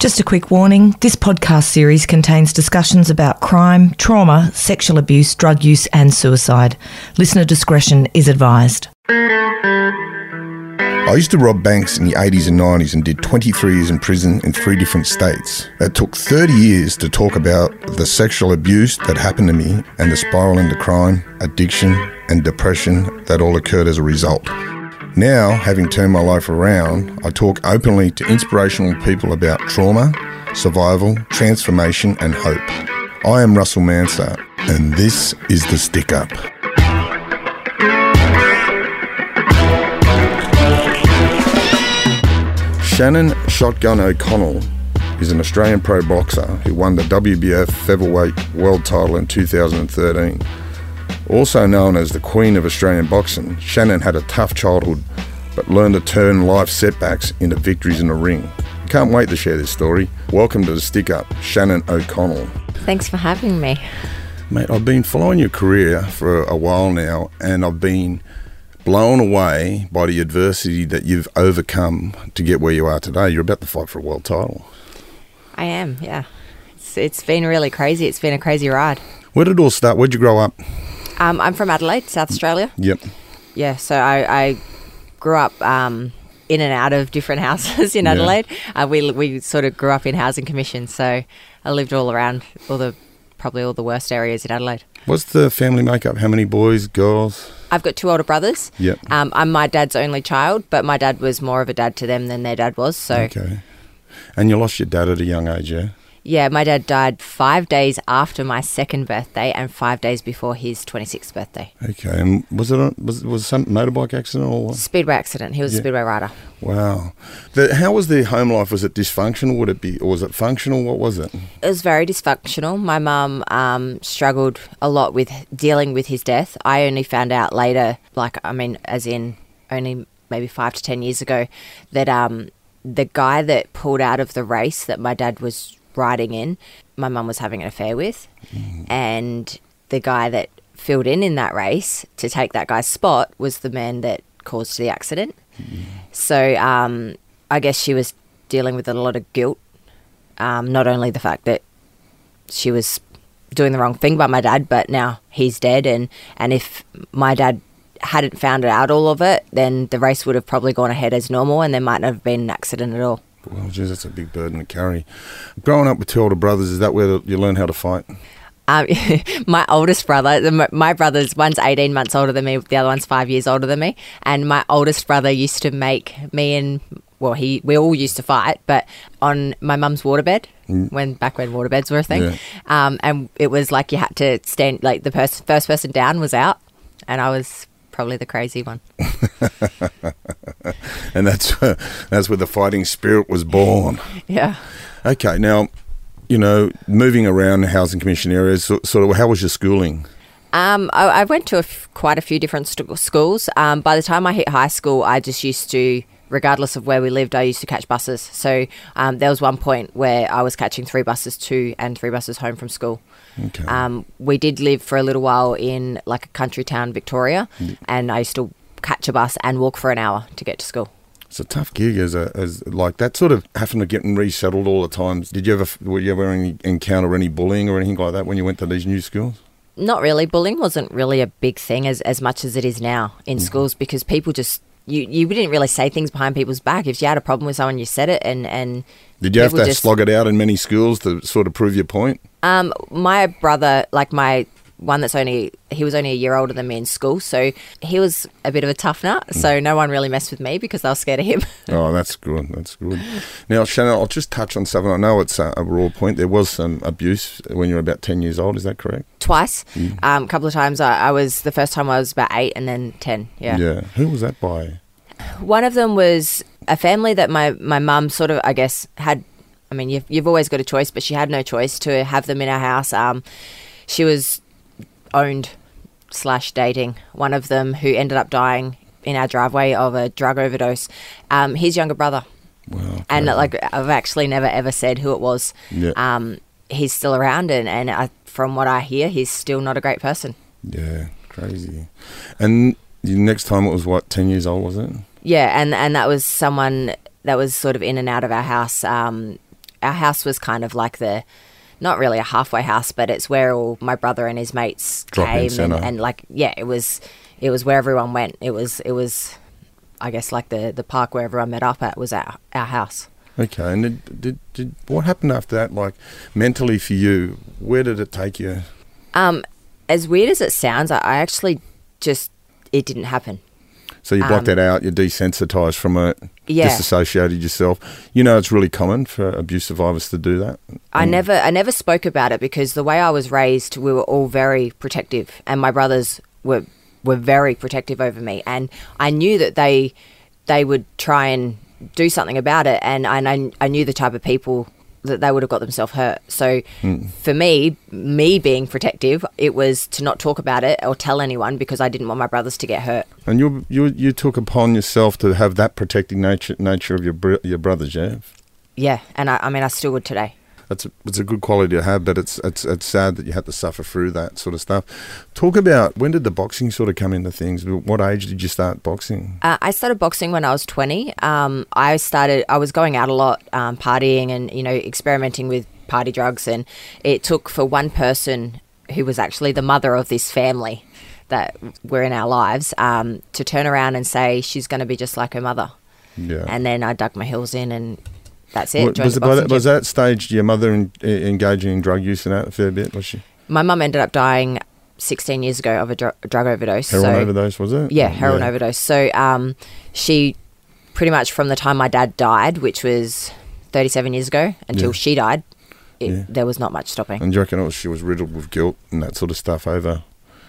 Just a quick warning this podcast series contains discussions about crime, trauma, sexual abuse, drug use, and suicide. Listener discretion is advised. I used to rob banks in the 80s and 90s and did 23 years in prison in three different states. It took 30 years to talk about the sexual abuse that happened to me and the spiral into crime, addiction, and depression that all occurred as a result. Now, having turned my life around, I talk openly to inspirational people about trauma, survival, transformation, and hope. I am Russell Manser, and this is The Stick Up. Shannon Shotgun O'Connell is an Australian pro boxer who won the WBF featherweight world title in 2013. Also known as the Queen of Australian boxing, Shannon had a tough childhood but learned to turn life setbacks into victories in the ring. Can't wait to share this story. Welcome to the Stick Up, Shannon O'Connell. Thanks for having me. Mate, I've been following your career for a while now and I've been blown away by the adversity that you've overcome to get where you are today. You're about to fight for a world title. I am, yeah. It's, it's been really crazy. It's been a crazy ride. Where did it all start? Where'd you grow up? Um, I'm from Adelaide, South Australia. Yep. Yeah, so I, I grew up um, in and out of different houses in Yeah. Adelaide. Uh, we we sort of grew up in housing commission, so I lived all around all the probably all the worst areas in Adelaide. What's the family makeup? How many boys, girls? I've got two older brothers. Yep. Um, I'm my dad's only child, but my dad was more of a dad to them than their dad was. So Okay. And you lost your dad at a young age, yeah? Yeah, my dad died five days after my second birthday and five days before his 26th birthday. Okay. And was it a, was was it some motorbike accident or what? Speedway accident. He was Yeah. a speedway rider. Wow. The, how was the home life? Was it dysfunctional? Would it be, or was it functional? What was it? It was very dysfunctional. My mum um, struggled a lot with dealing with his death. I only found out later, like, I mean, as in only maybe five to 10 years ago, that um, the guy that pulled out of the race that my dad was riding in, my mum was having an affair with. And the guy that filled in in that race to take that guy's spot was the man that caused the accident. So um, I guess she was dealing with a lot of guilt. Um, not only the fact that she was doing the wrong thing by my dad, but now he's dead, and and if my dad hadn't found out all of it, then the race would have probably gone ahead as normal, and there might not have been an accident at all. Well, geez, that's a big burden to carry. Growing up with two older brothers, is that where you learn how to fight? Um, my oldest brother, my brothers, one's 18 months older than me, the other one's five years older than me. And my oldest brother used to make me and, well, he we all used to fight, but on my mum's waterbed, when back when waterbeds were a thing. Yeah. Um, and it was like you had to stand, like the pers- first person down was out, and I was probably the crazy one. And that's that's where the fighting spirit was born. Yeah. Okay, now, you know, moving around the housing commission areas, so, sort of, how was your schooling? Um, I, I went to a f- quite a few different st- schools. Um, by the time I hit high school, I just used to, regardless of where we lived, I used to catch buses. So um, there was one point where I was catching three buses to and three buses home from school. Okay. Um, we did live for a little while in like a country town, Victoria, and I used to catch a bus and walk for an hour to get to school. It's a tough gig as a as like that sort of having to get resettled all the time. Did you ever were you ever any, encounter any bullying or anything like that when you went to these new schools? not really. Bullying wasn't really a big thing as, as much as it is now in schools because people just you you didn't really say things behind people's back. If you had a problem with someone, you said it, and and Did you have to just- slog it out in many schools to sort of prove your point? Um, my brother, like my one that's only he was only a year older than me in school, so he was a bit of a tough nut. So no one really messed with me because they were scared of him. Oh, that's good. That's good. Now, Shannon, I'll just touch on something. I know it's a, a raw point. There was some abuse when you were about ten years old. Is that correct? Twice, um, a couple of times. I, I was the first time I was about eight, and then ten. Yeah. Yeah. Who was that by? One of them was a family that my my mum sort of, I guess, had. I mean, you've you've always got a choice, but she had no choice to have them in our house. Um, she was owned slash dating one of them who ended up dying in our driveway of a drug overdose. Um, his younger brother, Well, and like I've actually never ever said who it was. Yeah. Um, he's still around, and and I, from what I hear, he's still not a great person. yeah, crazy. And the next time it was what ten years old was it? Yeah, and and that was someone that was sort of in and out of our house. Um, our house was kind of like the not really a halfway house, but it's where all my brother and his mates came and, and like yeah, it was it was where everyone went. It was it was I guess like the the park where everyone met up at was our our house. Okay, and did, did, did what happened after that? Like mentally for you, where did it take you? Um, as weird as it sounds, I, I actually just it didn't happen. So you blocked Um, that out. You're desensitized from it. Yeah. Disassociated yourself. You know, it's really common for abuse survivors to do that. I Mm. never I never spoke about it because the way I was raised, we were all very protective, and my brothers were were very protective over me, and I knew that they they would try and do something about it, and and I, I knew the type of people that they would have got themselves hurt. So Hmm. for me, me being protective, it was to not talk about it or tell anyone because I didn't want my brothers to get hurt. And you you you took upon yourself to have that protecting nature nature of your br- your brothers, yeah. Yeah, and I, I mean I still would today. That's a, it's a good quality to have, but it's it's it's sad that you had to suffer through that sort of stuff. Talk about when did the boxing sort of come into things? What age did you start boxing? Uh, I started boxing when I was 20. Um, I started, I was going out a lot, um, partying and, you know, experimenting with party drugs. And it took for one person who was actually the mother of this family that were in our lives um, to turn around and say she's going to be just like her mother. Yeah. And then I dug my heels in and that's it. Joined was, it by was that stage your mother in, engaging in drug use and that a fair bit? Was she My mum ended up dying 16 years ago of a dr- drug overdose. heroin so- overdose? Was it? Yeah, heroin overdose. So um, she pretty much from the time my dad died, which was 37 years ago, until Yeah. she died, it, Yeah. there was not much stopping. And do you reckon it was, she was riddled with guilt and that sort of stuff over?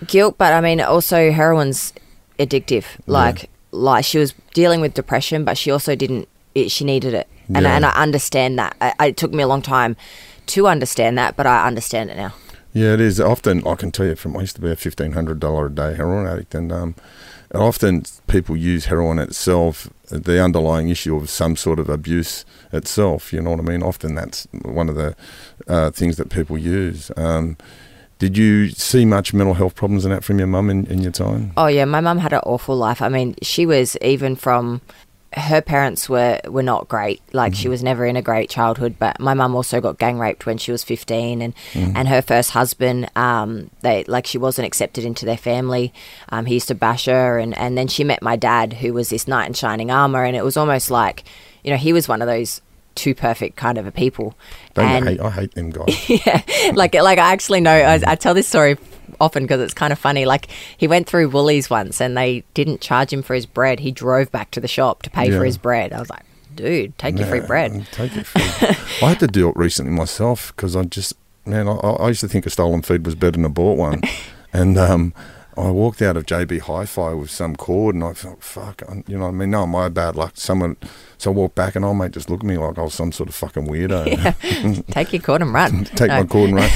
Guilt, but I mean, also heroin's addictive. Like, like she was dealing with depression, but she also didn't. It, she needed it, and Yeah. and I understand that. I, I- it took me a long time to understand that, but I understand it now. Yeah, it is. Often, I can tell you from I used to be a fifteen hundred dollar a day heroin addict, and um, often people use heroin itself, the underlying issue of some sort of abuse itself. You know what I mean? Often that's one of the uh, things that people use. Um, did you see much mental health problems in that from your mum in, in your time? Oh yeah, my mum had an awful life. I mean, she was even from her parents were were not great. Like she was never in a great childhood. But my mum also got gang raped when she was fifteen, and and her first husband, um, they like she wasn't accepted into their family. Um, he used to bash her, and and then she met my dad, who was this knight in shining armor, and it was almost like, you know, he was one of those too perfect kind of a people. Don't and hate, I hate them guys. yeah, like like I actually know. I, I tell this story often because it's kind of funny. Like he went through Woolies once, and they didn't charge him for his bread. He drove back to the shop to pay Yeah. for his bread. I was like, dude, take your free bread. Take it free. I had to do it recently myself because I just, man, I, I used to think a stolen feed was better than a bought one. and um, I walked out of JB Hi Fi with some cord and I thought, fuck, I- you know what I mean? No, my bad luck. Someone, so I walked back and old mate just looked at me like I was some sort of fucking weirdo. take your cord and run. Take No. my cord and run.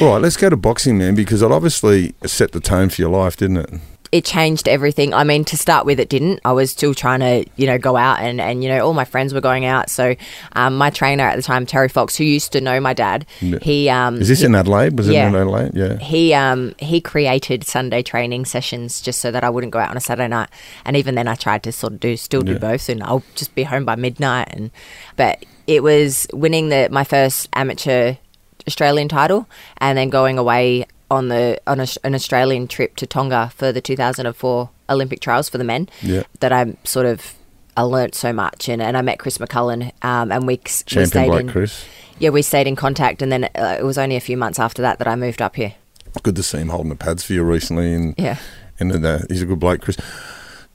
All right, let's go to boxing, man, because it obviously set the tone for your life, didn't it? It changed everything. I mean, to start with, it didn't. I was still trying to, you know, go out and, and you know, all my friends were going out. So, um, my trainer at the time, Terry Fox, who used to know my dad, he um, Is this he, in Adelaide? Was yeah. it in Adelaide? Yeah. he um he created Sunday training sessions just so that I wouldn't go out on a Saturday night. And even then, I tried to sort of do still do Yeah. both, and I'll just be home by midnight. And but it was winning the my first amateur Australian title, and then going away on the on a, an Australian trip to Tonga for the 2004 Olympic trials for the men. Yeah. That I sort of. I learnt so much, and, and I met Chris McCullen, um, and we, we Champion stayed in. Chris. Yeah, we stayed in contact, and then uh, it was only a few months after that that I moved up here. Good to see him holding the pads for you recently. And, Yeah. and uh, he's a good bloke, Chris.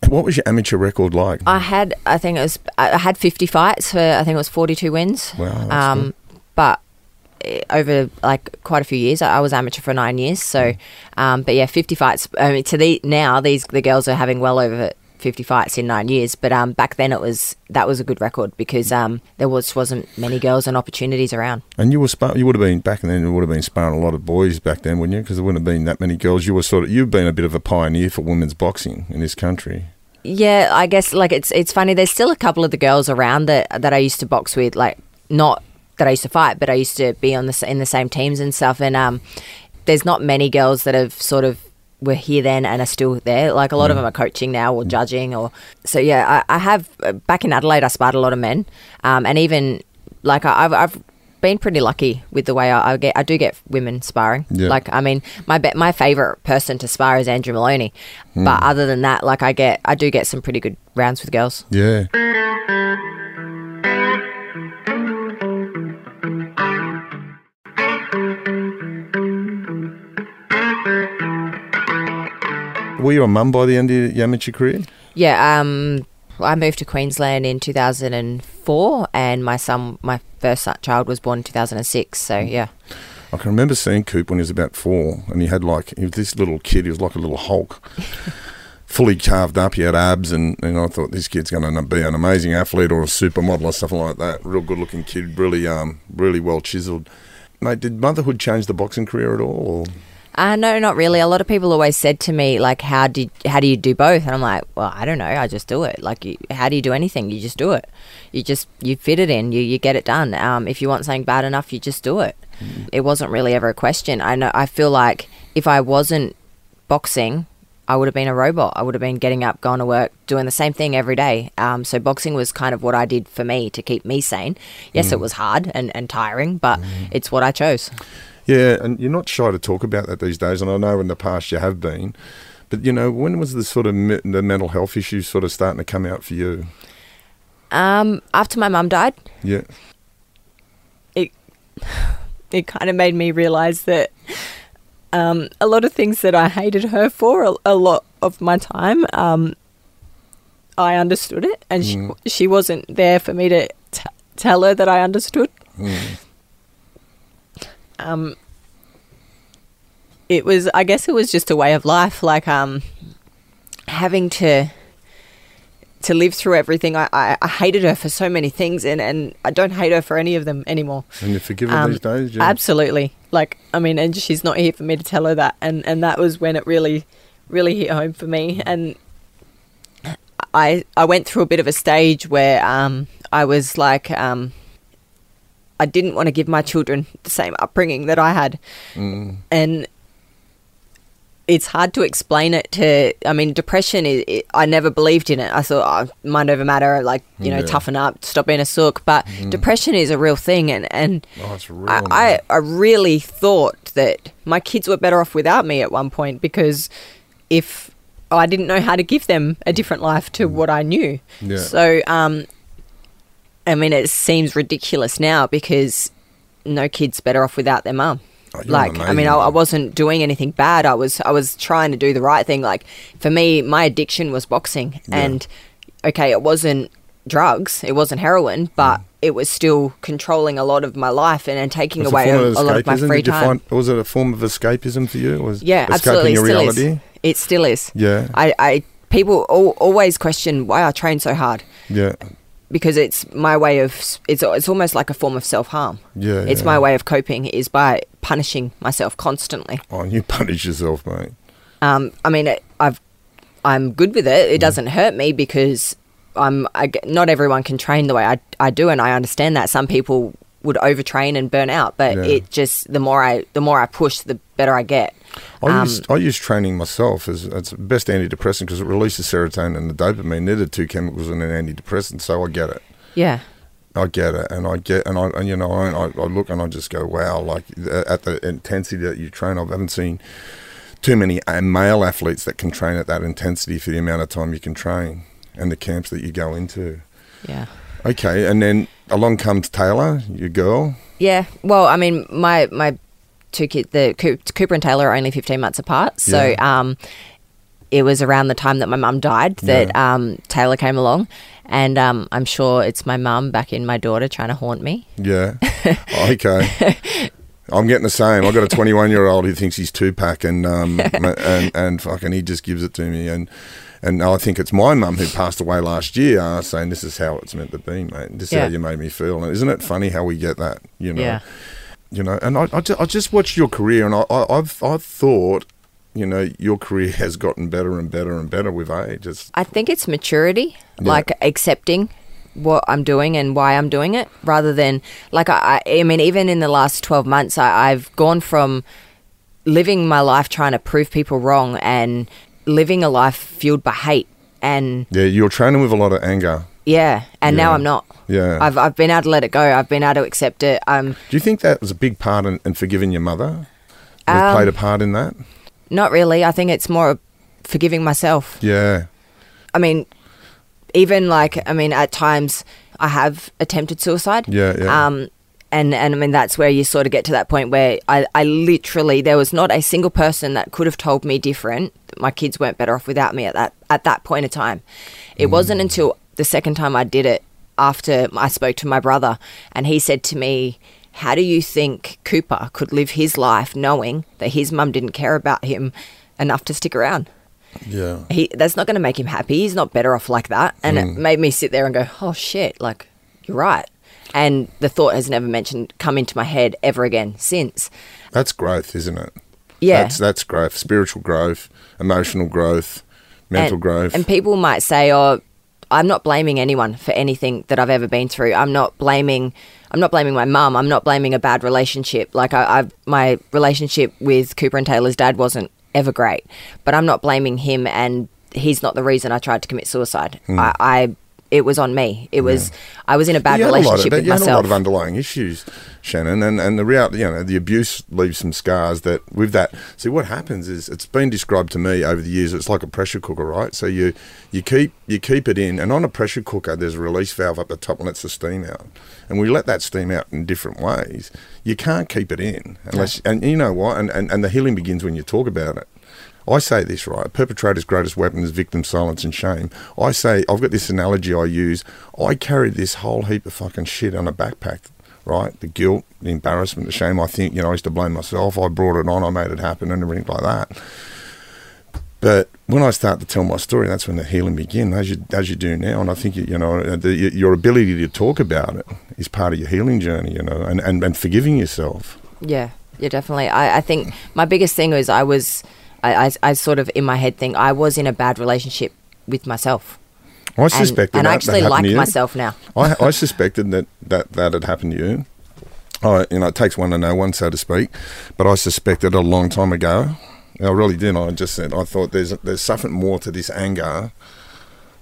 What was your amateur record like? I had, I think it was, I had 50 fights for, I think it was 42 wins. Wow, Um, but over like quite a few years, I I was amateur for nine years. So, Mm. um, but yeah, 50 fights. I mean, to the now, these the girls are having well over 50 fights in nine years. But um, back then, it was that was a good record because um, there was wasn't many girls and opportunities around. And you were spar- you would have been back then. You would have been sparring a lot of boys back then, wouldn't you? Because there wouldn't have been that many girls. You were sort of you've been a bit of a pioneer for women's boxing in this country. Yeah, I guess like it's it's funny. There's still a couple of the girls around that that I used to box with, like not that I used to fight, but I used to be on the in the same teams and stuff. And um, there's not many girls that have sort of were here then and are still there. Like a lot of them are coaching now or judging, or so. Yeah, I, I have uh, back in Adelaide. I sparred a lot of men, um, and even like I- I've, I've been pretty lucky with the way I, I get. I do get women sparring. Yeah. Like, I mean, my be- my favorite person to spar is Andrew Moloney. Hmm. But other than that, like, I get, I do get some pretty good rounds with girls. Yeah. Were you a mum by the end of your amateur career? Yeah. Um, I moved to Queensland in 2004, and my son, my first child, was born in 2006. So Hmm. yeah. I can remember seeing Coop when he was about four, and he had like he was this little kid. He was like a little Hulk, fully carved up. He had abs, and, and I thought this kid's going to be an amazing athlete or a supermodel or something like that. Real good looking kid, really um really well chiseled. Mate, did motherhood change the boxing career at all? Or? Uh, no, not really. A lot of people always said to me, like, how did how do you do both? And I'm like, well, I don't know. I just do it. Like, you, how do you do anything? You just do it. You just you fit it in. You you get it done. Um, if you want something bad enough, you just do it. It wasn't really ever a question. I know. I feel like if I wasn't boxing, I would have been a robot. I would have been getting up, going to work, doing the same thing every day. Um, so boxing was kind of what I did for me to keep me sane. Yes, it was hard and, and tiring, but it's what I chose. Yeah, and you're not shy to talk about that these days, and I know in the past you have been. But you know, when was the sort of me- the mental health issues sort of starting to come out for you? Um, after my mum died, Yeah, it it kind of made me realize that um, a lot of things that I hated her for a, a lot of my time, um, I understood it, and she, she wasn't there for me to t- tell her that I understood. Um, it was, I guess, it was just a way of life, like um, having to to live through everything. I, I, I hated her for so many things, and, and I don't hate her for any of them anymore. and you forgive her Um, these days. Yeah. Absolutely. Like, I mean, and she's not here for me to tell her that. And, and that was when it really, really hit home for me. And I, I went through a bit of a stage where um, I was like, um, I didn't want to give my children the same upbringing that I had. Mm. And it's hard to explain it to. I mean, depression is. It, I never believed in it. I thought, oh, mind over matter, like you know, Yeah. toughen up, stop being a sook. But depression is a real thing, and and Oh, real. I, I I really thought that my kids were better off without me at one point because if I didn't know how to give them a different life to what I knew. Yeah. So, um, I mean, it seems ridiculous now because no kid's better off without their mum. Oh, like, I mean, I. I wasn't doing anything bad. I was, I was trying to do the right thing. Like, for me, my addiction was boxing, Yeah. and okay, it wasn't drugs, it wasn't heroin, mm. but it was still controlling a lot of my life and, and taking It's away a a, a lot of my free time. find was it a form of escapism for you? Was yeah, escaping absolutely, your still reality? is. It still is. Yeah, I, I people al- always question why I train so hard yeah, because it's my way of it's it's almost like a form of self harm. yeah. It's yeah. my way of coping is by punishing myself constantly. Oh, you punish yourself, mate. Um, I mean, it, I've I'm good with it. It doesn't hurt me because I'm I, not everyone can train the way I I do, and I understand that some people would overtrain and burn out. But Yeah. it just the more I the more I push, the better I get. I Um, use I use training myself as it's the best antidepressant because it releases serotonin and the dopamine. They're the two chemicals in an antidepressant, so I get it. Yeah, I get it, and I get, and I, and you know, I, I look and I just go, wow, like uh, at the intensity that you train, I haven't seen too many uh, male athletes that can train at that intensity for the amount of time you can train and the camps that you go into. yeah. Okay, and then along comes Taylor, your girl. Yeah. Well, I mean, my my two kids, the Cooper and Taylor, are only fifteen months apart. So, Yeah. um, it was around the time that my mum died that Yeah. um, Taylor came along, and um, I'm sure it's my mum back in my daughter trying to haunt me. Yeah. okay. I'm getting the same. I've got a 21 year old who thinks he's Tupac, and um, and and fucking he just gives it to me, and and I think it's my mum who passed away last year, uh, saying this is how it's meant to be, mate. This is Yeah. how you made me feel, and isn't it funny how we get that? You know. Yeah. You know, and I, I, just, I just watched your career, and I, I I've I've thought, you know, your career has gotten better and better and better with age. It's I think it's maturity, Yeah. like accepting what I'm doing and why I'm doing it, rather than like I. I I mean, even in the last twelve months, I, I've gone from living my life trying to prove people wrong and living a life fueled by hate and yeah, you're training with a lot of anger. yeah, and now I'm not. Yeah. I've I've been able to let it go. I've been able to accept it. Um, Do you think that was a big part in, in forgiving your mother? Um, played a part in that? not really. I think it's more forgiving myself. Yeah. I mean, even like I mean, at times I have attempted suicide. Yeah, yeah. Um, and and I mean that's where you sort of get to that point where I, I literally there was not a single person that could have told me different. that My kids weren't better off without me at that at that point in time. It wasn't until the second time I did it after I spoke to my brother and he said to me. How do you think Cooper could live his life knowing that his mum didn't care about him enough to stick around? Yeah. he that's not going to make him happy. He's not better off like that. And it mm. made me sit there and go, "Oh shit, like you're right." And the thought has never mentioned come into my head ever again since. That's growth, isn't it? Yeah. That's that's growth. Spiritual growth, emotional growth, mental and, growth. And people might say, "Oh, I'm not blaming anyone for anything that I've ever been through. I'm not blaming. I'm not blaming my mum. I'm not blaming a bad relationship. Like I, I've my relationship with Cooper and Taylor's dad wasn't ever great, but I'm not blaming him. And he's not the reason I tried to commit suicide. Hmm. I, I, it was on me. It was. I was in a bad you had a lot of, relationship but with you had a lot of underlying issues, Shannon, and, and the reality, you know, the abuse leaves some scars that with that. See, what happens is it's been described to me over the years. It's like a pressure cooker, right? So you you keep you keep it in, and on a pressure cooker, there's a release valve up the top and lets the steam out, and we let that steam out in different ways. You can't keep it in unless, and you know what, and, and and the healing begins when you talk about it. I say this right. Perpetrator's greatest weapon is victim silence and shame. I say I've got this analogy I use. I carried this whole heap of fucking shit on a backpack, right? The guilt, the embarrassment, the shame. I think you know I used to blame myself. I brought it on. I made it happen and everything like that. But when I start to tell my story, that's when the healing begins, as you as you do now. And I think you know the, your ability to talk about it is part of your healing journey. You know, and and, and forgiving yourself. Yeah, yeah, definitely. I, I think my biggest thing was I was, I, I, I sort of in my head think I was in a bad relationship with myself. I And, suspected and that, I actually that like myself now. I, I suspected that, that that had happened to you. I, you know, it takes one to know one, so to speak. But I suspected a long time ago. I really did. I just said I thought there's there's something more to this anger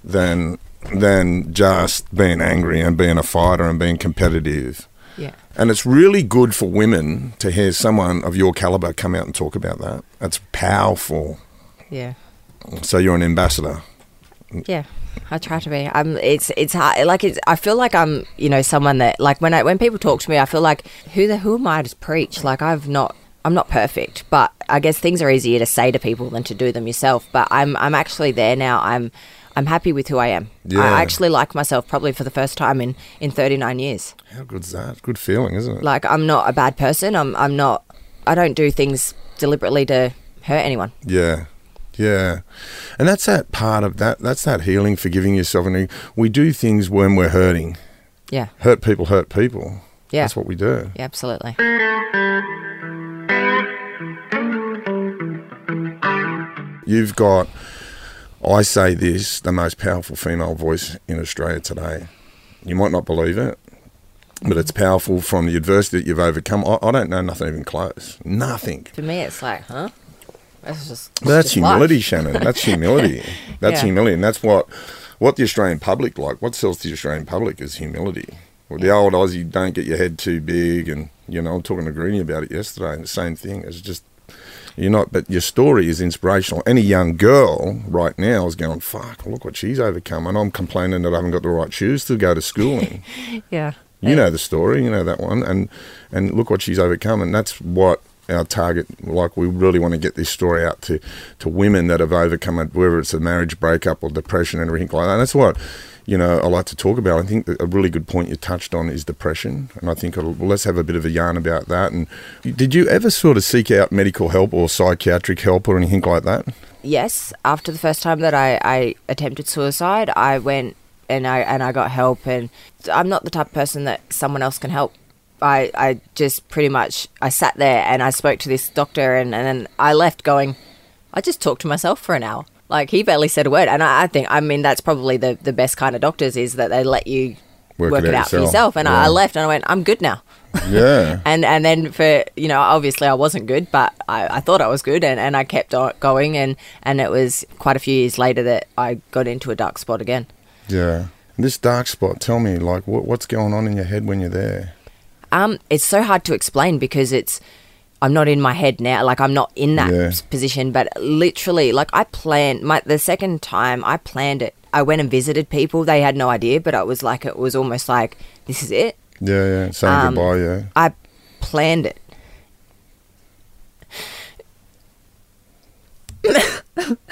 than than just being angry and being a fighter and being competitive. Yeah. And it's really good for women to hear someone of your caliber come out and talk about that. That's powerful. Yeah. So you're an ambassador. Yeah, I try to be. I'm. It's it's hard. Like it's. I feel like I'm. You know, someone that like when I when people talk to me, I feel like who the who am I to preach? Like I've not. I'm not perfect, but I guess things are easier to say to people than to do them yourself. But I'm I'm actually there now. I'm I'm happy with who I am. Yeah. I actually like myself probably for the first time in in 39 years. How good's that? Good feeling, isn't it? Like I'm not a bad person. I'm I'm not. I don't do things deliberately to hurt anyone. Yeah. Yeah. And that's that part of that that's that healing, forgiving yourself and we do things when we're hurting. Yeah. Hurt people hurt people. Yeah. That's what we do. Yeah. Absolutely. You've got I say this, the most powerful female voice in Australia today. You might not believe it, but it's powerful from the adversity that you've overcome. I, I don't know nothing even close. Nothing. For me, it's like, huh? That's just. That's just life. humility, Shannon. That's humility. That's Yeah. humility, and that's what what the Australian public like. What sells to the Australian public is humility. Well, the old Aussie, don't get your head too big, and you know, I'm talking to Greeny about it yesterday, and the same thing. It's just you're not, but your story is inspirational. Any young girl right now is going, "Fuck, look what she's overcome," and I'm complaining that I haven't got the right shoes to go to school in. Yeah. You know the story, you know that one, and and look what she's overcome, and that's what our target. Like we really want to get this story out to to women that have overcome it, whether it's a marriage breakup or depression and everything like that. And that's what you know I like to talk about. I think a really good point you touched on is depression, and I think well, let's have a bit of a yarn about that. And did you ever sort of seek out medical help or psychiatric help or anything like that? Yes. After the first time that I, I attempted suicide, I went and I and I got help. And I'm not the type of person that someone else can help. I, I just pretty much I sat there and I spoke to this doctor and, and then I left going, I just talked to myself for an hour. Like he barely said a word. And I, I think I mean that's probably the, the best kind of doctors is that they let you work, it, out, for yourself. And I, I left and I went, I'm good now. Yeah. and and then for you know obviously I wasn't good but I, I thought I was good and, and I kept on going and and it was quite a few years later that I got into a dark spot again Yeah. This dark spot, tell me, like, what, what's going on in your head when you're there? Um, it's so hard to explain because it's I'm not in my head now. Like I'm not in that Yeah. position, but literally, like I planned my the second time I planned it. I went and visited people. They had no idea, but it was like it was almost like this is it. Yeah, yeah, saying Um, goodbye, yeah. I planned it.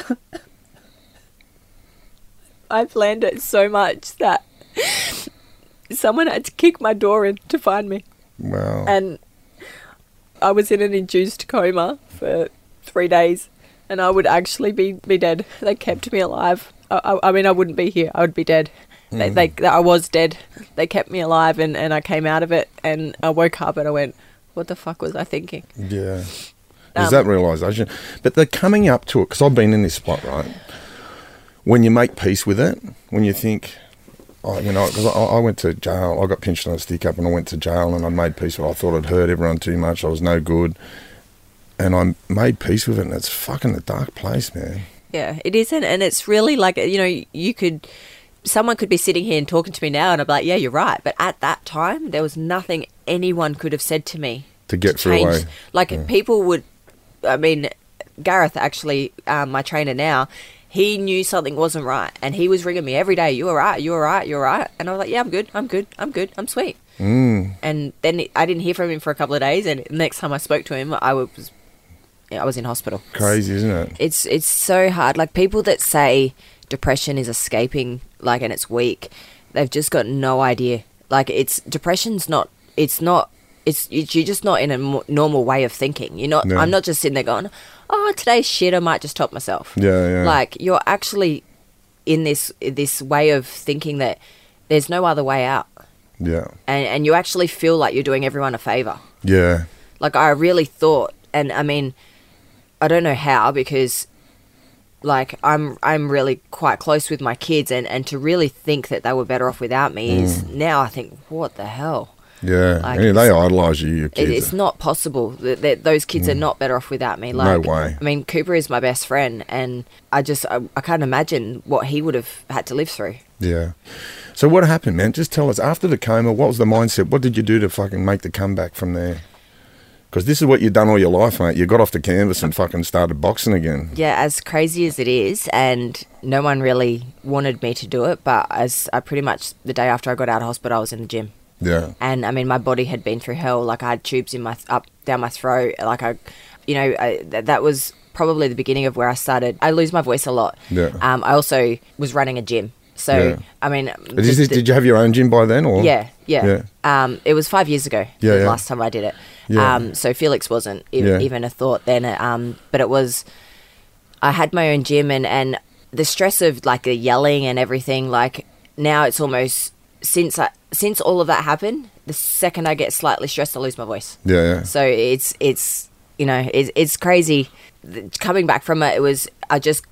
I planned it so much that someone had to kick my door in to find me. Wow. And I was in an induced coma for three days, and I would actually be, be dead. They kept me alive. I, I, I mean, I wouldn't be here. I would be dead. They, they, I was dead. They kept me alive, and, and I came out of it, and I woke up, and I went, "What the fuck was I thinking?" Yeah. Um, There's that realization. But they're coming up to it, because I've been in this spot, right? When you make peace with it, when you think, oh, you know, because I, I went to jail, I got pinched on a stick up and I went to jail and I made peace with it. I thought I'd hurt everyone too much, I was no good. And I made peace with it, and it's fucking a dark place, man. Yeah, it isn't, and it's really like you know, you could, someone could be sitting here and talking to me now, and I'm like, yeah, you're right. But at that time, there was nothing anyone could have said to me To get through change. away. Like people would, I mean, Gareth actually, um, my trainer now, he knew something wasn't right, and he was ringing me every day. You're all right? You're all right? You're all right? And I was like, yeah, I'm good. I'm good. I'm good. I'm sweet. Mm. And then I didn't hear from him for a couple of days, and the next time I spoke to him, I was, I was in hospital. Crazy, isn't it? It's it's so hard. Like people that say depression is escaping, like, and it's weak, they've just got no idea. Like it's depression's not. It's not. It's, it's you're just not in a normal way of thinking. You're not. No. I'm not just sitting there going, "Oh, today's shit. I might just top myself." Yeah, yeah. Like you're actually in this this way of thinking that there's no other way out, Yeah. and and you actually feel like you're doing everyone a favor. Yeah. Like I really thought, and I mean, I don't know how because, like, I'm I'm really quite close with my kids, and and to really think that they were better off without me Mm. is now I think what the hell. Yeah. Like, yeah they idolise you, your It, kids. it's not possible that, that those kids are not better off without me. Like, Mm. way. I mean, Cooper is my best friend, and I just I, I can't imagine what he would have had to live through. Yeah. So what happened, man? Just tell us after the coma. What was the mindset? What did you do to fucking make the comeback from there? Because this is what you've done all your life, mate. You got off the canvas and fucking started boxing again. Yeah, as crazy as it is, and no one really wanted me to do it, but as I pretty much the day after I got out of hospital, I was in the gym. Yeah. and I mean, my body had been through hell. Like I had tubes in my up down my throat. Like I, you know, I, th- that was probably the beginning of where I started. I lose my voice a lot. Yeah. Um, I also was running a gym, so Yeah. I mean, Did, just you- the- did you have your own gym by then, or yeah, yeah. Yeah. Um, it was five years ago. Yeah, the yeah. last time I did it. Yeah. Um, so Felix wasn't even, even a thought then. Um, but it was. I had my own gym, and and the stress of like the yelling and everything. Like now, it's almost since I since all of that happened. The second I get slightly stressed, I lose my voice. Yeah, yeah. So it's it's you know it's it's crazy. Coming back from it, it was I just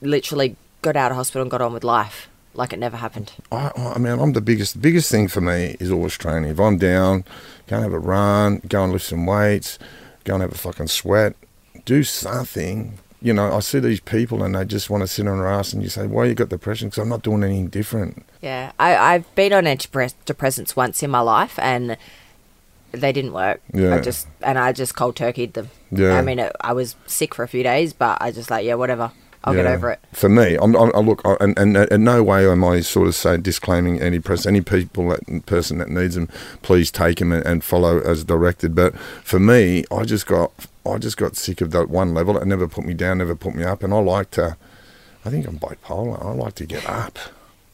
literally got out of hospital and got on with life like it never happened. I, I mean, I'm the biggest. The biggest thing for me is always training. If I'm down, go and have a run, go and lift some weights, go and have a fucking sweat, do something. You know, I see these people and they just want to sit on their ass, and you say, "Why you got depression?" Because I'm not doing anything different. Yeah, I, I've been on antidepressants once in my life, and they didn't work. Yeah. I just and I just cold turkeyed them. Yeah. I mean, it, I was sick for a few days, but I just like, yeah, whatever. I'll get over it. For me, I'm, I'm, I look, I, and, and in no way am I sort of say disclaiming any press. Any people, that person that needs them, please take them and, and follow as directed. But for me, I just got, I just got sick of that one level. It never put me down, never put me up, and I like to. I think I'm bipolar. I like to get up.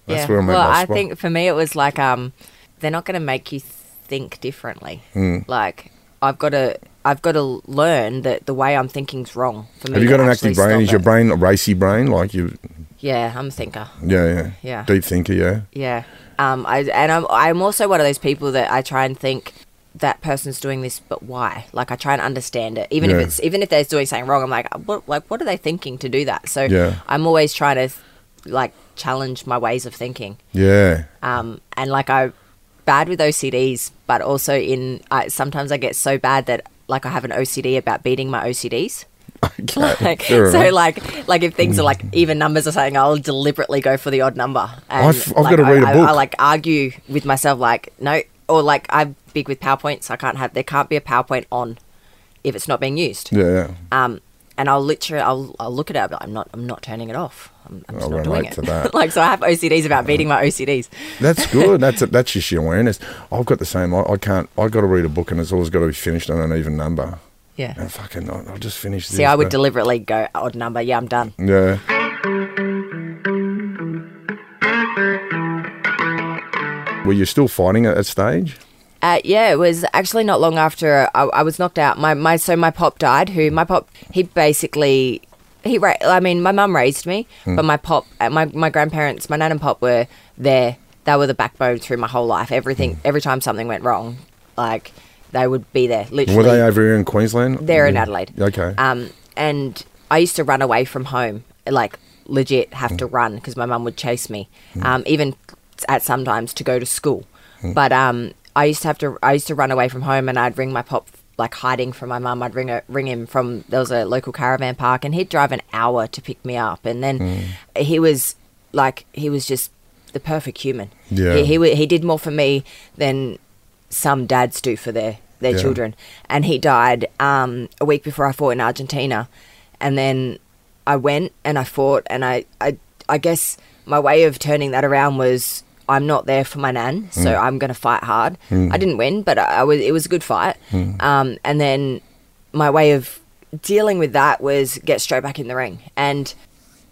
That's yeah. where I'm well, at my I think for me it was like um, they're not going to make you think differently. Mm. Like I've got to. I've got to learn that the way I'm thinking's wrong. For me Have you got an active brain? Is your it. brain a racy brain? Like you? Yeah, I'm a thinker. Yeah, yeah, Yeah. Deep thinker, yeah. Yeah. Um, I, and I'm, I'm also one of those people that I try and think that person's doing this, but why? Like I try and understand it, even Yeah. if it's even if they're doing something wrong. I'm like, what like what are they thinking to do that? So Yeah. I'm always trying to like challenge my ways of thinking. Yeah. Um, and like I bad with OCDs, but also in I, sometimes I get so bad that like I have an OCD about beating my OCDs. Okay, like, so like like if things are like even numbers or something, I'll deliberately go for the odd number. And I've- I've like, gotta read a I- I- book. I, like argue with myself like no, or like I'm big with powerpoints. I can't have there can't be a powerpoint on if it's not being used. Yeah, yeah. Um, and I'll literally I'll, I'll look at it. I'll be like, I'm not I'm not turning it off. I'm, I'm just not doing it. like so, I have OCDs about beating my OCDs. That's good. That's that's just your awareness. I've got the same. I, I can't. I got to read a book and it's always got to be finished on an even number. Yeah. And fucking, I'll, I'll just finish this. See, I would but- deliberately go odd number. Yeah, I'm done. Yeah. Were you still fighting at that stage? Uh, yeah, it was actually not long after I, I was knocked out. My, my so my pop died. Who my pop he basically he ra- I mean my mum raised me, Hmm. but my pop uh, my my grandparents my nan and pop were there. They were the backbone through my whole life. Everything every time something went wrong, like they would be there. Literally, Were they over here in Queensland? they're in Adelaide. Okay. Um, and I used to run away from home, like legit have Hmm. to run because my mum would chase me, um, even at sometimes to go to school. But um, I used to have to. I used to run away from home, and I'd ring my pop, like hiding from my mum. I'd ring her, ring him from there was a local caravan park, and he'd drive an hour to pick me up, and then he was like he was just the perfect human. Yeah. he he, he did more for me than some dads do for their their Yeah. children. And he died um, a week before I fought in Argentina, and then I went and I fought, and I I I guess my way of turning that around was. I'm not there for my nan, so Mm. I'm going to fight hard. I didn't win, but I, I was. It was a good fight. Mm. Um, and then my way of dealing with that was get straight back in the ring. And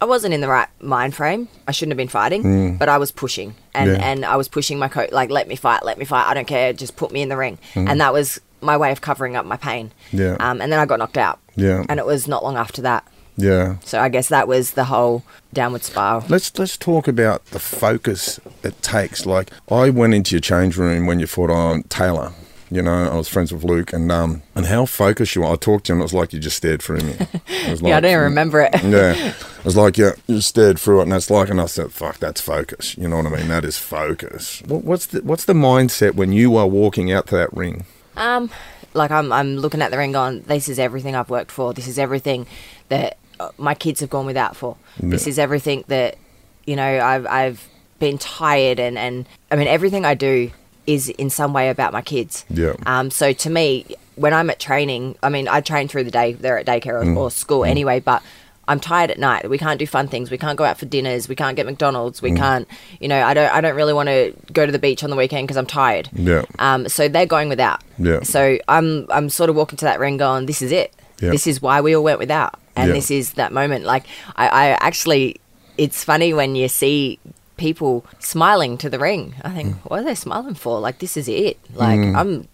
I wasn't in the right mind frame. I shouldn't have been fighting, but I was pushing, and Mm. Yeah. and I was pushing my coach like, "Let me fight, let me fight. I don't care. Just put me in the ring." And that was my way of covering up my pain. Mm. Yeah. Um, and then I got knocked out. Yeah. And it was not long after that. Yeah. So I guess that was the whole downward spiral. Let's let's talk about the focus it takes. Like I went into your change room when you fought on Taylor. You know, I was friends with Luke, and um, and how focused you were. I talked to you, and it was like you just stared through me. It was yeah, I don't even remember it. Yeah, it was like yeah, you stared through it, and that's like, and I said, "Fuck, that's focus." You know what I mean? That is focus. What, what's the what's the mindset when you are walking out to that ring? Um, like I'm, I'm looking at the ring, going, "This is everything I've worked for. This is everything that my kids have gone without for. This is everything that, you know, I've, I've been tired, and and I mean, everything I do is in some way about my kids. Yeah. Um. So to me, when I'm at training, I mean, I train through the day. They're at daycare or, or school anyway, but. I'm tired at night. We can't do fun things. We can't go out for dinners. We can't get McDonald's. We can't, you know. I don't. I don't really want to go to the beach on the weekend because I'm tired. Yeah. Um, so they're going without. Yeah. So I'm I'm sort of walking to that ring going, this is it. Yeah. This is why we all went without, and Yeah. this is that moment. Like I, I actually, it's funny when you see people smiling to the ring. I Mm. think, what are they smiling for? Like this is it. Like I'm.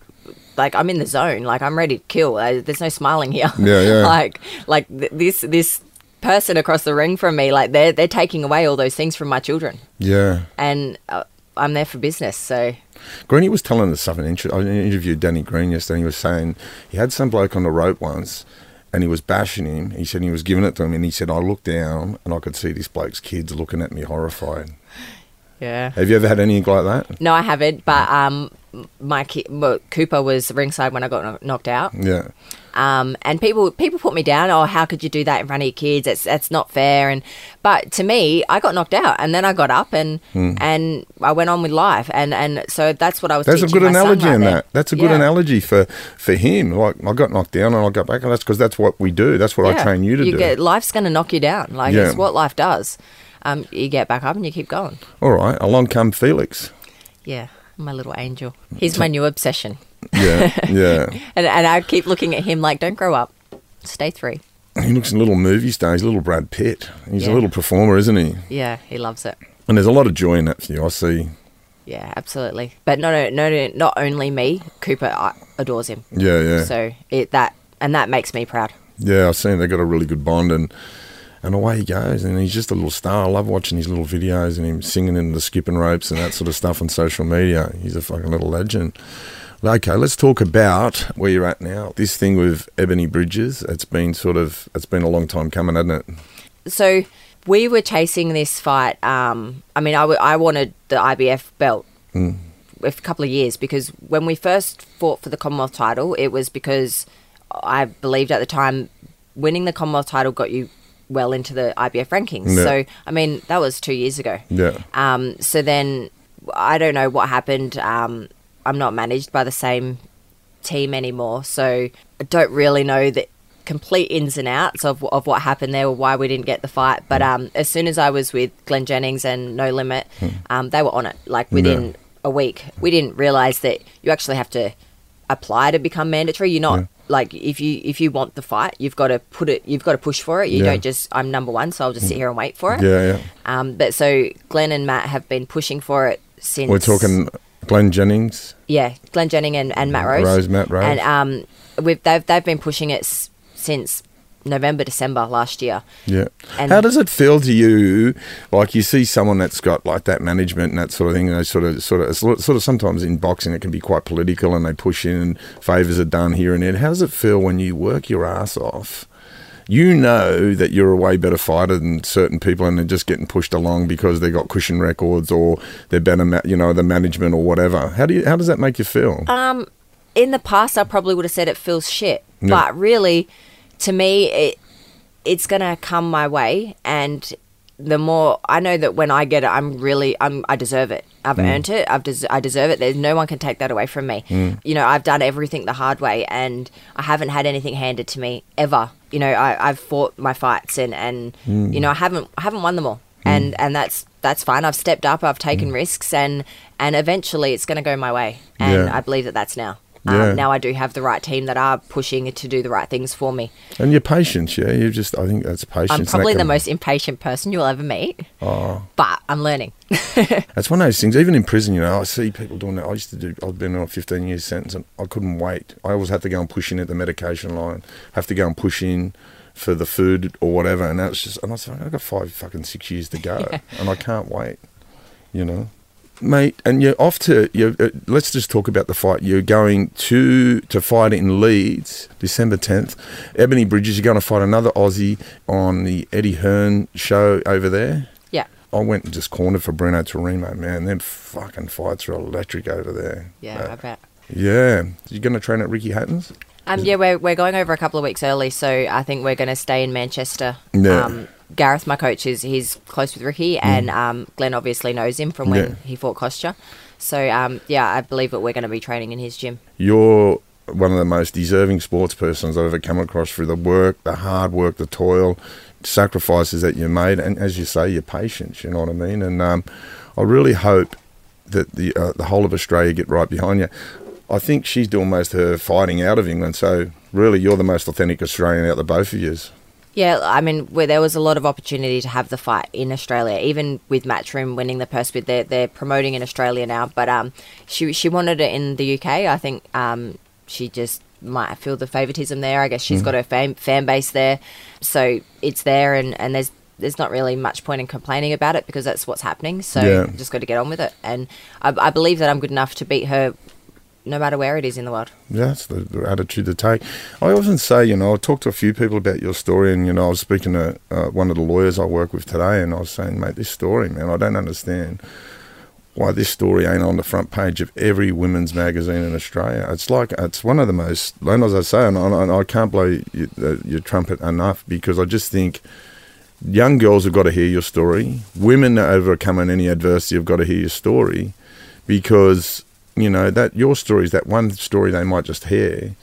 Like I'm in the zone. Like I'm ready to kill. There's no smiling here. Yeah, yeah. like like th- this this person across the ring from me. Like they're they're taking away all those things from my children, Yeah. and uh, I'm there for business. So Greeny was telling us something. I interviewed Danny Green yesterday. He was saying he had some bloke on the rope once, and he was bashing him. He said he was giving it to him, and he said I looked down and I could see this bloke's kids looking at me horrified. yeah. Have you ever had anything like that? No, I haven't. But um, my ki- well, Cooper was ringside when I got kno- knocked out. Yeah. Um, and people people put me down. Oh, how could you do that in front of your kids? That's that's not fair. And but to me, I got knocked out, and then I got up and and I went on with life. And and so that's what I was. That's a good analogy right in there. that. That's a good Yeah. analogy for for him. Like I got knocked down and I got back, and that's because that's what we do. That's what I train you to do. Get, life's going to knock you down. Like Yeah. it's what life does. Um, you get back up and you keep going. All right. Along come Felix. Yeah, my little angel. He's my new obsession. Yeah. yeah. And, and I keep looking at him like, don't grow up. Stay three. He looks a little movie star. He's a little Brad Pitt. He's a little performer, isn't he? Yeah, he loves it. And there's a lot of joy in that for you. I see. Yeah, absolutely. But no, no, no, no not only me. Cooper adores him. Yeah, yeah. So it that and that makes me proud. Yeah, I've seen they've got a really good bond, and and away he goes, and he's just a little star. I love watching his little videos and him singing in the skipping ropes and that sort of stuff on social media. He's a fucking little legend. Okay, let's talk about where you're at now. This thing with Ebony Bridges, it's been sort of, it's been a long time coming, hasn't it? So we were chasing this fight. Um, I mean, I, w- I wanted the IBF belt Mm. a couple of years because when we first fought for the Commonwealth title, it was because I believed at the time winning the Commonwealth title got you well into the IBF rankings. Yeah. So I mean, that was two years ago. Yeah. Um, so then I don't know what happened. Um, I'm not managed by the same team anymore, so I don't really know the complete ins and outs of, of what happened there or why we didn't get the fight. But um, as soon as I was with Glenn Jennings and No Limit, um, they were on it like within Yeah. a week. We didn't realize that you actually have to apply to become mandatory. You're not Yeah. like if you if you want the fight, you've got to put it. You've got to push for it. You Yeah. don't just I'm number one, so I'll just sit here and wait for it. Yeah, yeah. Um, but so Glenn and Matt have been pushing for it since. We're talking Glenn Jennings. Yeah, Glenn Jennings and, and Matt Rose. Rose, Matt Rose. And um, we've they've they've been pushing it s- since November December last year. Yeah. And- How does it feel to you? Like you see someone that's got like that management and that sort of thing. And they sort of, sort of, sort of sometimes in boxing it can be quite political, and they push in and favors are done here and there. How does it feel when you work your ass off? You know that you're a way better fighter than certain people, and they're just getting pushed along because they got cushion records or they're better, ma- you know, the management or whatever. How do you? How does that make you feel? Um, in the past, I probably would have said it feels shit, but really, to me, it it's gonna come my way, and the more I know that when I get it, I'm really I'm I deserve it. I've Mm. earned it. I've des- I deserve it. There's no one can take that away from me. Mm. You know, I've done everything the hard way, and I haven't had anything handed to me ever. You know, I, I've fought my fights, and and Mm. you know, I haven't I haven't won them all, and and that's that's fine. I've stepped up. I've taken risks, and and eventually it's going to go my way, and Yeah. I believe that that's now. Yeah. Um, now I do have the right team that are pushing to do the right things for me. And your patience, yeah. You just, I think that's patience. I'm probably the most impatient person you'll ever meet, Oh. but I'm learning. That's one of those things. Even in prison, you know, I see people doing that. I used to do. I've been on a 15 year sentence, and I couldn't wait. I always have to go and push in at the medication line. Have to go and push in for the food or whatever. And that's just. And I said, I've got five fucking six years to go, and I can't wait. You know, mate. And you're off to. You. Uh, let's just talk about the fight. You're going to to fight in Leeds, December 10th. Ebony Bridges. You're going to fight another Aussie on the Eddie Hearn show over there. yeah, I went and just cornered for Bruno Tarimo, man. Them fucking fights are electric over there. yeah, Uh, I bet. yeah. You're going to train at Ricky Hatton's? Um, yeah, we're, we're going over a couple of weeks early, so I think we're going to stay in Manchester. Yeah. Um, Gareth, my coach, is he's close with Ricky, and um, Glenn obviously knows him from when Mm. Yeah. he fought Kostya. So um, yeah, I believe that we're going to be training in his gym. You're one of the most deserving sports persons I've ever come across through the work, the hard work, the toil, sacrifices that you made, and as you say, your patience. You know what I mean? And um, I really hope that the uh, the whole of Australia get right behind you. I think she's doing most of her fighting out of England, so really, you're the most authentic Australian out of the both of yous. Yeah, I mean, where there was a lot of opportunity to have the fight in Australia, even with Matchroom winning the purse bid, they're, they're promoting in Australia now. But um, she she wanted it in the UK. I think um, she just might feel the favoritism there. I guess she's got her fan fan base there, so it's there, and, and there's there's not really much point in complaining about it because that's what's happening. So Yeah. just got to get on with it, and I, I believe that I'm good enough to beat her, no matter where it is in the world. Yeah, that's the, the attitude to take. I often say, you know, I talked to a few people about your story, and you know, I was speaking to uh, one of the lawyers I work with today, and I was saying, mate, this story, man, I don't understand why this story ain't on the front page of every women's magazine in Australia. It's like it's one of the most, and as I say, and I, and I can't blow you, uh, your trumpet enough because I just think young girls have got to hear your story. Women overcoming any adversity have got to hear your story because you know that your story is that one story they might just hear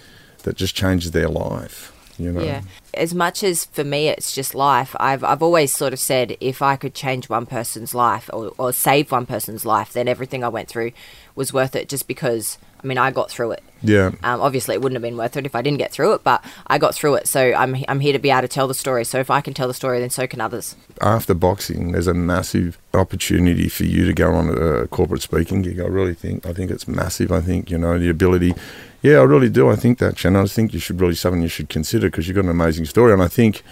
that just changes their life. You know. Yeah. As much as for me it's just life, I've I've always sort of said if I could change one person's life or, or save one person's life, then everything I went through was worth it just because I mean I got through it. Yeah. Um, obviously it wouldn't have been worth it if I didn't get through it, but I got through it. So I'm I'm here to be able to tell the story. So if I can tell the story then so can others. After boxing, there's a massive opportunity for you to go on a corporate speaking gig. I really think. I think it's massive. I think you know the ability. Yeah, I really do. I think that, Shannon. I think you should really something you should consider because you've got an amazing story, and I think.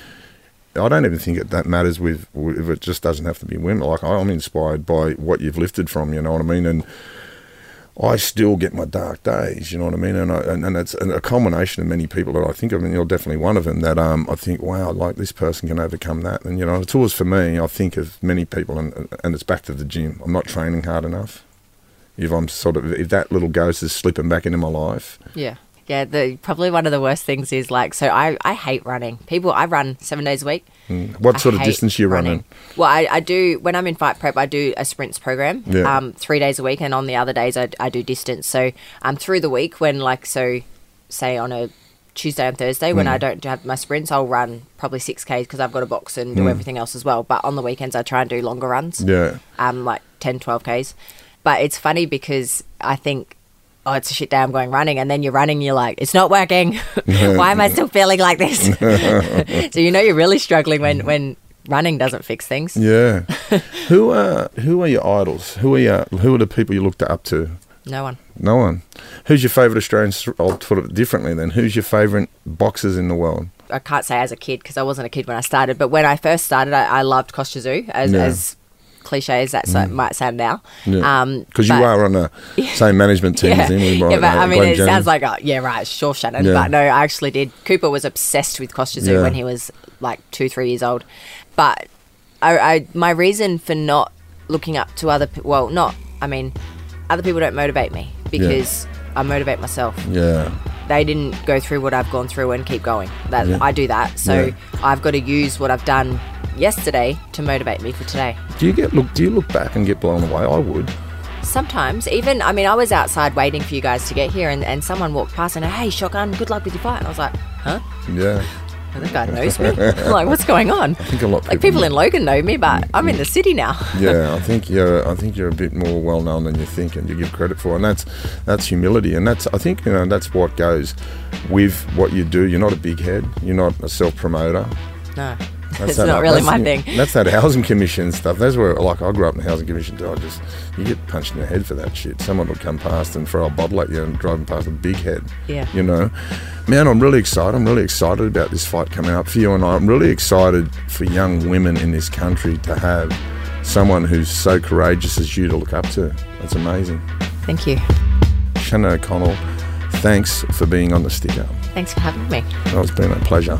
I don't even think it, that matters with if it just doesn't have to be women. Like I'm inspired by what you've lifted from, you know what I mean, and I still get my dark days, you know what I mean? And I, and, and it's a culmination of many people that I think of, and you're definitely one of them, that um, I think, wow, like this person can overcome that. And, you know, it's always for me, I think of many people, and, and it's back to the gym. I'm not training hard enough. If I'm sort of, if that little ghost is slipping back into my life, Yeah. Yeah, the probably one of the worst things is like so I, I hate running. People I run seven days a week. What I sort of distance you running? Well, I, I do when I'm in fight prep. I do a sprints program, Yeah. um, three days a week, and on the other days I, I do distance. So um, through the week when like so, say on a Tuesday and Thursday Mm. when I don't have my sprints, I'll run probably six k's because I've got a box and do everything else as well. But on the weekends I try and do longer runs, Mm. Yeah. um, like 10, 12 k's. But it's funny because I think. Oh, it's a shit day. I'm going running, and then you're running. You're like, it's not working. Why am I still feeling like this? so you know you're really struggling when when running doesn't fix things. Yeah. who are who are your idols? Who are your, who are the people you looked up to? No one. No one. Who's your favourite Australian? I'll put it differently then. Who's your favourite boxers in the world? I can't say as a kid because I wasn't a kid when I started, but when I first started, I, I loved Kostya Tszyu, as, Yeah. as cliche as that so- might sound now. Yeah. Um, Because you are on the same management team Yeah, as him. with, yeah, right, but I mean, Glenn it James. sounds like, oh, yeah, right, sure, Shannon. Yeah. But no, I actually did. Cooper was obsessed with Kostya Tszyu Yeah. when he was like two, three years old. But I, I, my reason for not looking up to other, pe- well, not, I mean, other people don't motivate me because I motivate myself. Yeah. they didn't go through what I've gone through and keep going. That. I do that, so. I've got to use what I've done yesterday to motivate me for today. Do you get look? Do you look back and get blown away? I would. Sometimes, even I mean, I was outside waiting for you guys to get here, and, and someone walked past and hey, shotgun, good luck with your fight. And I was like, huh? Yeah. Oh, that guy knows me. Like, what's going on? I think a lot of Like people in Logan know me, but I'm in the city now. yeah, I think you're. I think you're a bit more well known than you think, and you give credit for, and that's that's humility, and that's I think you know that's what goes with what you do. You're not a big head. You're not a self promoter. No, That's it's that- not really my thing. That's that housing commission stuff. That's where, like, I grew up in the housing commission too. I just, you get punched in the head for that shit. Someone would come past and throw a bottle at you and driving past a big head. Yeah. You know, man, I'm really excited. I'm really excited about this fight coming up for you, and I'm really excited for young women in this country to have someone who's so courageous as you to look up to. That's amazing. Thank you. Shannon O'Connell, thanks for being on the sticker. Thanks for having me. Oh, it's been a pleasure.